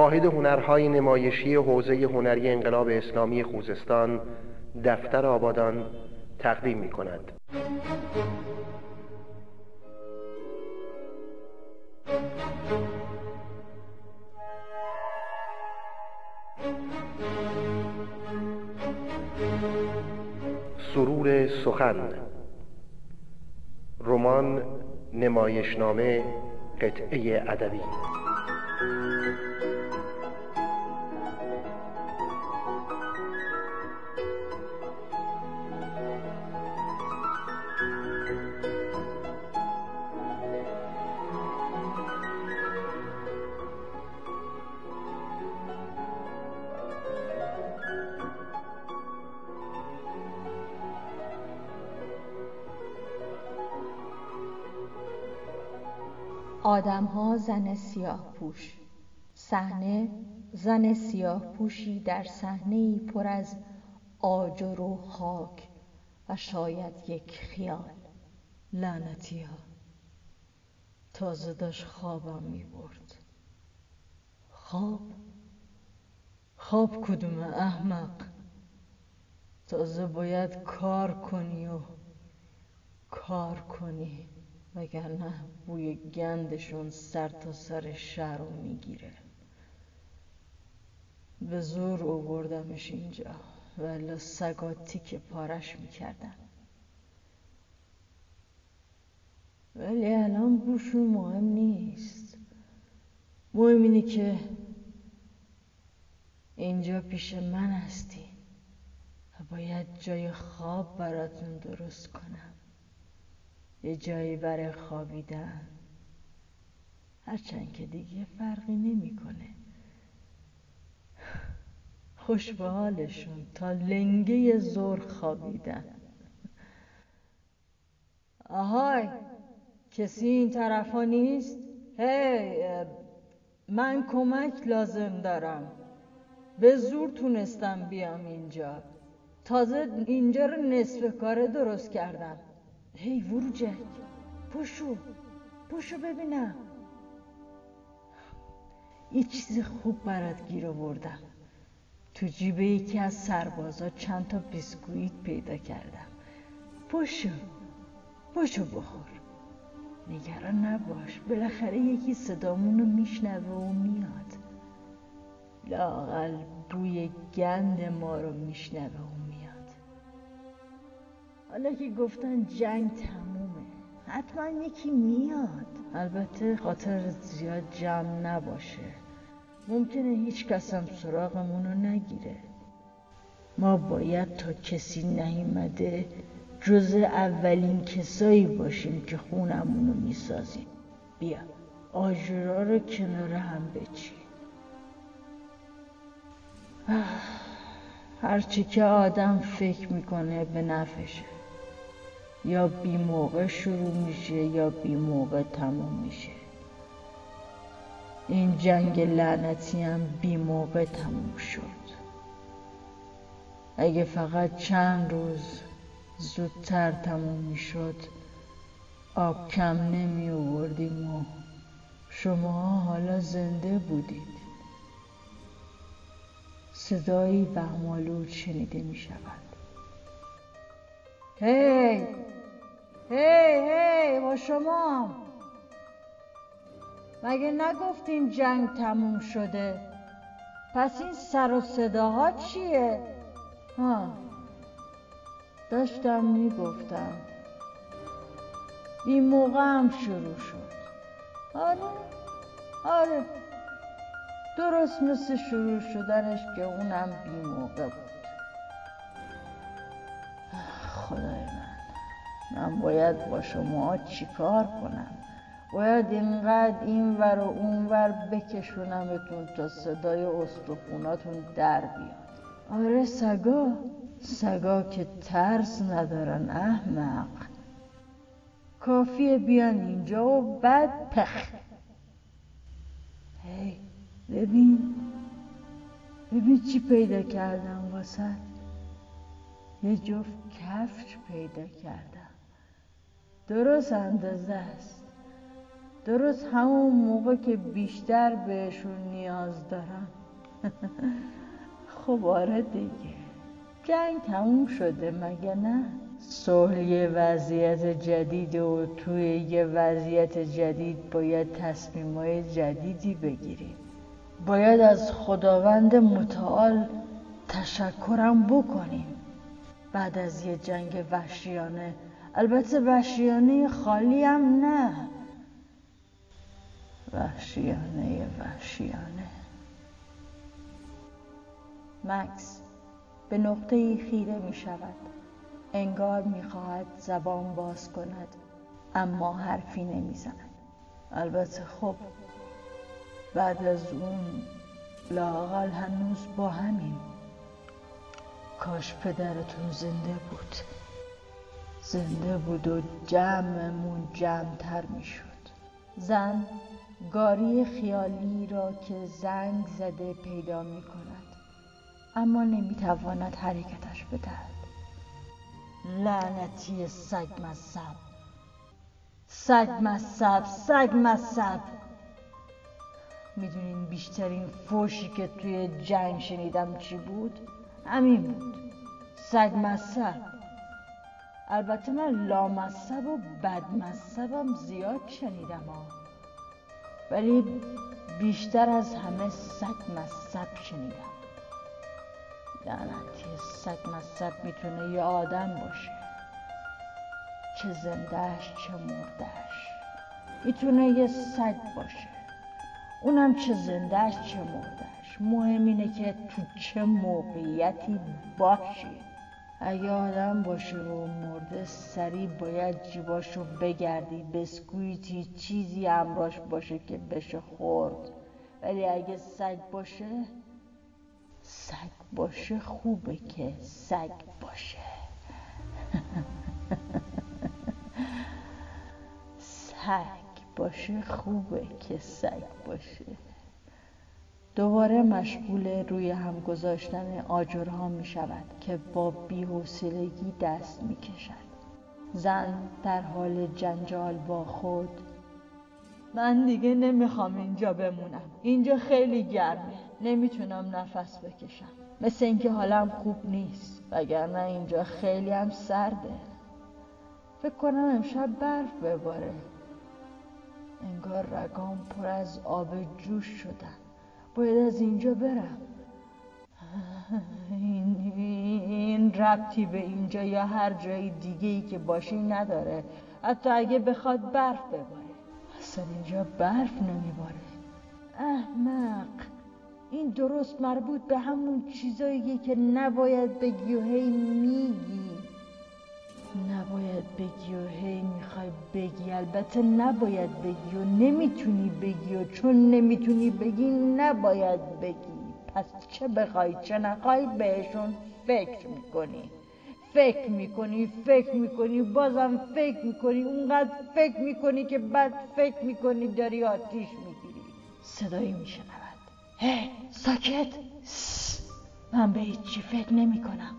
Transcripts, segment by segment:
واحد هنرهای نمایشی حوزه هنری انقلاب اسلامی خوزستان دفتر آبادان تقدیم می کند. سرور سخن رمان نمایشنامه قطعه ادبی آدمها زن سیاه پوش. صحنه زن سیاه پوشی در صحنه پر از آجر و خاک و شاید یک خیال. لعنتی ها تازه داشت خوابم می برد خواب؟ خواب کدوم احمق؟ تازه باید کار کنی و کار کنی. وگرنه بوی گندشون سر تا سر شهر رو می‌گیره. به زور اووردمش اینجا ولی سگا تیک پارش می‌کردن. ولی الان بوشون مهم نیست. مهم اینه که اینجا پیش من هستی و باید جای خواب براتون درست کنم. یه جایی برای خوابیدن. هرچند که دیگه فرقی نمی‌کنه. خوش به حالشون تا لنگه زور خوابیدن. آهای کسی این طرفا نیست؟ هی من کمک لازم دارم. به زور تونستم بیام اینجا. تازه اینجا رو نصف کاره درست کردم. هی وروجک پشو پشو ببینم. یه چیز خوب برات گیر آوردم. تو جیب یکی از سربازا چند تا بیسکویت پیدا کردم. پشو پشو بخور. نگران نباش بالاخره یکی صدامونو میشنوه و میاد. لاقل بوی گند ما رو میشنوه حالا که گفتن جنگ تمومه حتما یکی میاد. البته خاطر زیاد جمع نباشه. ممکنه هیچ کسم سراغمونو نگیره. ما باید تا کسی نیومده جز اولین کسایی باشیم که خونمونو می‌سازیم. بیا آجرا رو کنار هم بچی هرچی که آدم فکر می‌کنه به نفشه یا بی موقع شروع میشه یا بی موقع تموم میشه. این جنگ لعنتی هم بی موقع تموم شد. اگه فقط چند روز زودتر تموم می‌شد آب کم نمی آوردیم و شما حالا زنده بودید. صدایی بهمالود شنیده می شود هی هی هی با شما. مگه نگفتین جنگ تموم شده؟ پس این سر و صداها چیه؟ ها. داشتم می‌گفتم. این موقع هم شروع شد. آره آره. درست مثل شروع شدنش که اونم بی موقع بود. من باید با شما چیکار کنم؟ باید اینقدر این ور و اون ور بکشونمتون تا صدای استخوناتون در بیاد. آره سگا. سگا که ترس ندارن احمق. کافیه بیان اینجا و بعد پخ. هی ببین. ببین چی پیدا کردم واسه. یه جفت کفش پیدا کردم. درست اندازه است. درست همون موقع که بیشتر بهشون نیاز دارم. خب آره دیگه. جنگ تموم شده مگه نه؟ صلح یه وضعیت جدید و توی یه وضعیت جدید باید تصمیمای جدیدی بگیریم. باید از خداوند متعال تشکرم بکنیم. بعد از یه جنگ وحشیانه البته وحشیانه خالی هم نه. وحشیانه وحشیانه. مکس به نقطه خیره می شود. انگار می خواهد زبان باز کند اما حرفی نمی زند. البته خب بعد از اون لاقل هنوز با همین کاش پدرتون زنده بود. زنده بود و جمعمون جمعتر می شد زن گاری خیالی را که زنگ زده پیدا می کند اما نمی تواند حرکتش بدهد. لعنتی سگ مذهب سگ مذهب سگ مذهب می‌دونین بیشترین فوشی که توی جنگ شنیدم چی بود؟ همین بود. سگ مذهب البته من لامذهب و بدمذهبم زیاد شنیدم ها. ولی بیشتر از همه سگ مذهب شنیدم. لعنتی سگ مذهب می‌تونه یه آدم باشه. چه زندهش چه مردهش می‌تونه یه سگ باشه. اونم چه زندهش چه مردهش مهم اینه که تو چه موقعیتی باشی اگه آدم باشه و مرده سریع باید جیباشو بگردی بسکویتی چیزی همراش باشه که بشه خورد. ولی اگه سگ باشه سگ باشه خوبه که سگ باشه. سگ باشه خوبه که سگ باشه. دوباره مشغول روی هم گذاشتن آجرها می شود که با بیحوصلگی دست می کشد. زن در حال جنجال با خود من دیگه نمی‌خوام اینجا بمونم. اینجا خیلی گرمه. نمی‌تونم نفس بکشم. مثل اینکه حالم خوب نیست. وگرنه اینجا خیلی هم سرده. فکر کنم امشب برف بباره. انگار رگام پر از آب جوش شدن. باید از اینجا برم. این, این ربطی به اینجا یا هر جای دیگه ای که باشی نداره. حتی اگه بخواد برف بباره. اصلا اینجا برف نمیباره. احمق این درست مربوط به همون چیزاییه که نباید بگی و هی میگی. نباید بگی و هی می‌خوای بگی. البته نباید بگی و نمی‌تونی بگی و چون نمی‌تونی بگی نباید بگی. پس چه بخوای چه نخوای بهشون فکر می‌کنی. فکر می‌کنی فکر می‌کنی بازم فکر می‌کنی اونقدر فکر می‌کنی که بعد فکر می‌کنی داری آتیش می‌گیری. صدایی میشنود. هی ساکت. من به هیچی فکر نمی کنم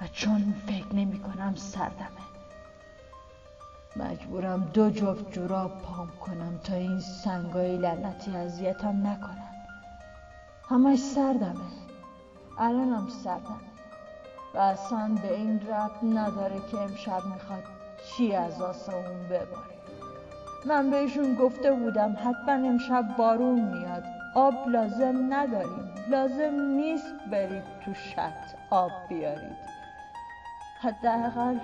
و چون فکر نمی کنم سردمه. مجبورم دو جفت جوراب پام کنم تا این سنگای لعنتی اذیتم نکنن همش سردمه. الانم سردمه. و اصلا به این رب نداره که امشب می‌خواد چی از آسمون بباره. من بهشون گفته بودم حتما امشب بارون میاد. آب لازم نداریم. لازم نیست برید تو شط آب بیارید. حداقل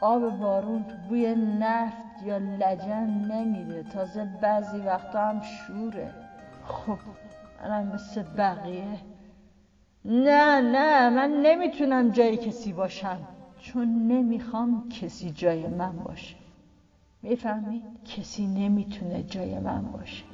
آب بارون بوی نفت یا لجن نمیده تازه بعضی وقتا هم شوره. خب منم مثل بقیه. نه نه من نمی‌تونم جای کسی باشم. چون نمی‌خوام کسی جای من باشه. می‌فهمید کسی نمی‌تونه جای من باشه.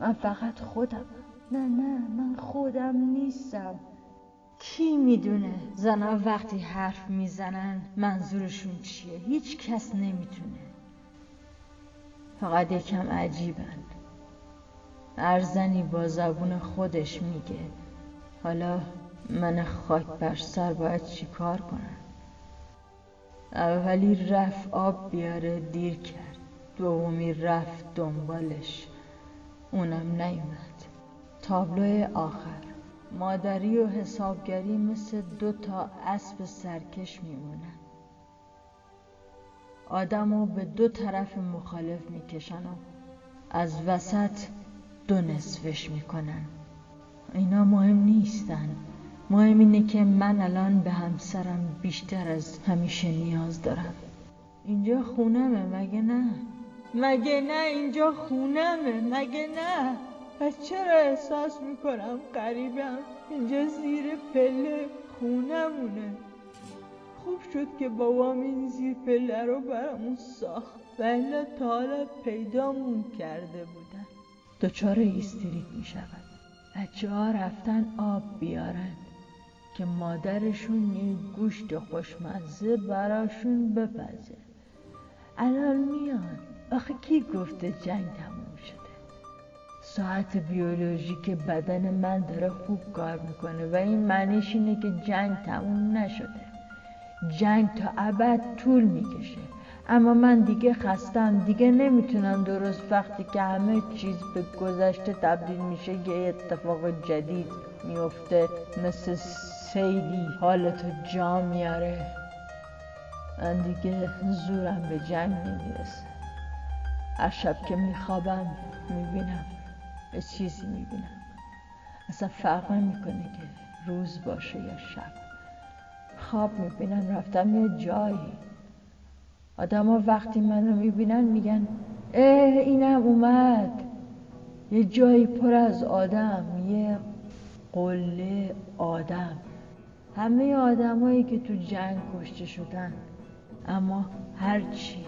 من فقط خودم. نه نه من خودم نیستم. کی می‌دونه زنها وقتی حرف می‌زنن منظورشون چیه؟ هیچ کس نمی‌تونه. فقط یکم عجیبن. هر زنی با زبون خودش میگه. حالا من خاک بر سر باید چیکار کنم؟ اولی رفت آب بیاره دیر کرد. دومی رفت دنبالش. اونم نیومد. تابلو آخر. مادری و حسابگری مثل دو تا اسب سرکش میمونن. آدم به دو طرف مخالف می‌کشن و از وسط دو نصفش می‌کنن. اینا مهم نیستن. مهم اینه که من الان به همسرم بیشتر از همیشه نیاز دارم. اینجا خونمه مگه نه؟ مگه نه اینجا خونمه مگه نه؟ پس چرا احساس می‌کنم قریبم اینجا زیر پله خونمونه خوب شد که بابام این زیر پله رو برامون ساخت. و تا حالا پیدامون کرده بودن. دچار ایستریک می‌شود. بچه ها رفتن آب بیارن که مادرشون یه گوشت خوشمزه براشون بپزه. الان میان. آخه کی گفته جنگ تموم ساعت بیولوژیک بدن من داره خوب کار می‌کنه و این معنیش اینه که جنگ تموم نشده. جنگ تا ابد طول می‌کشه. اما من دیگه خستم دیگه نمی‌تونم درست وقتی که همه چیز به گذشته تبدیل میشه یه اتفاق جدید میفته مثل سیلی حالتو جا میاره. من دیگه زورم به جنگ نمی‌رسه. هر شب که میخوابم می‌بینم. به چیزی می‌بینم. اصلا فرق نمی‌کنه که روز باشه یا شب. خواب می‌بینم رفتم یه جایی. آدما وقتی منو می‌بینن میگن اه اینم اومد. یه جایی پر از آدم یه قله آدم. همه آدمایی که تو جنگ کشته شدن. اما هرچی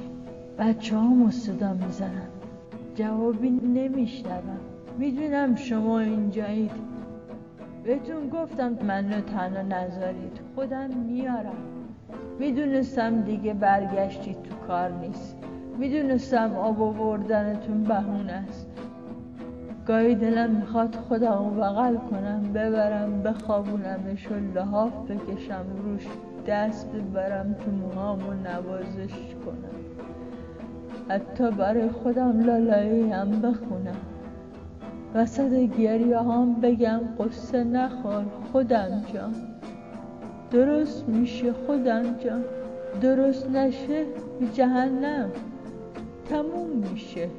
بچه ها صدا می‌زنن. جوابی نمیشنوم. می‌دونم شما اینجایید. بهتون گفتم منو تنها نذارید. خودم میارم. می‌دونستم دیگه برگشتید تو کار نیست. می‌دونستم آب آوردنتون بهونه است. گاهی دلم می‌خواد خودم بغل کنم ببرم بخوابونمش و لحاف بکشم روش دست ببرم تو موهامو نوازش کنم. حتی برای خودم لالایی هم بخونم. وسط گریه هم بگم قصه نخور خودم جان. درست میشه خودم جان. درست نشه به جهنم. تموم میشه.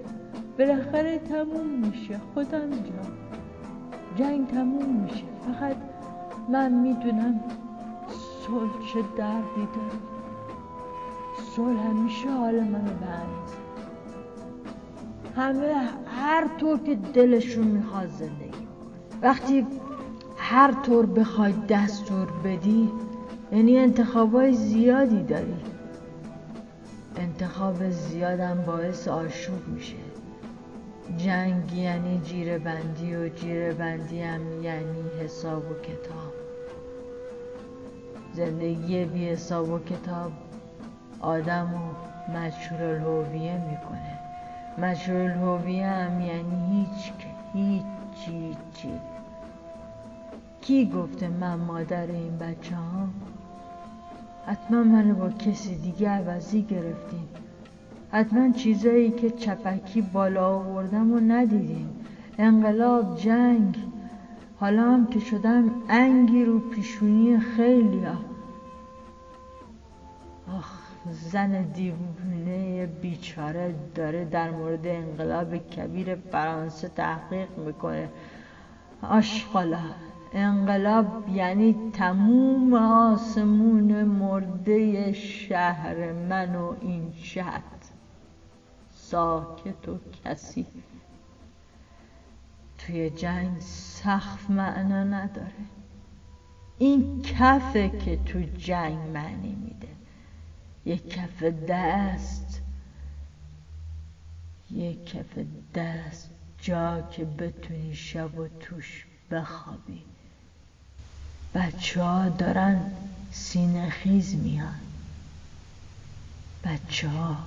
بالاخره تموم میشه خودم جان. جنگ تموم میشه. فقط من می‌دونم صلح چه دردی داره. صلح همیشه حال منو به همه هر طور که دلشون می‌خواد زندگی وقتی هر طور بخوای دستور بدی یعنی انتخابای زیادی داری. انتخاب زیادم باعث آشوب میشه. جنگ یعنی جیره بندی و جیره بندی هم یعنی حساب و کتاب. زندگی بی حساب و کتاب آدم و مجهول الهویه می‌کنه. مجهول الهویه هم یعنی هیچ هیچ چی کی گفته من مادر این بچه ها حتما منو با کسی دیگه عوضی گرفتیم حتما چیزایی که چپکی بالا آوردم و ندیدیم انقلاب جنگ. حالا هم که شدم انگی رو پیشونی خیلی ها. آخ. زن دیوونه بیچاره داره در مورد انقلاب کبیر فرانسه تحقیق می‌کنه. آشقالا انقلاب یعنی تموم آسمون مرده شهر من و این شهر. ساکت و کسی. توی جنگ سخف معنا نداره. این کفه که تو جنگ معنی میده. یک کف دست یک کف دست جا که بتونی شب و توش بخوابی. بچه ها دارن سینه خیز میان. بچه ها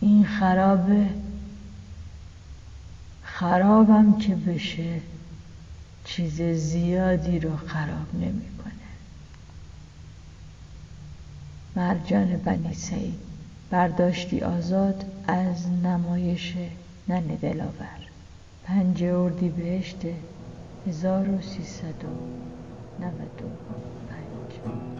این خرابه خرابم که بشه چیز زیادی رو خراب نمی‌کنه. مرجان بنی سعید. برداشتی آزاد از نمایش نن دلاور. پنج اردی بهشت 1395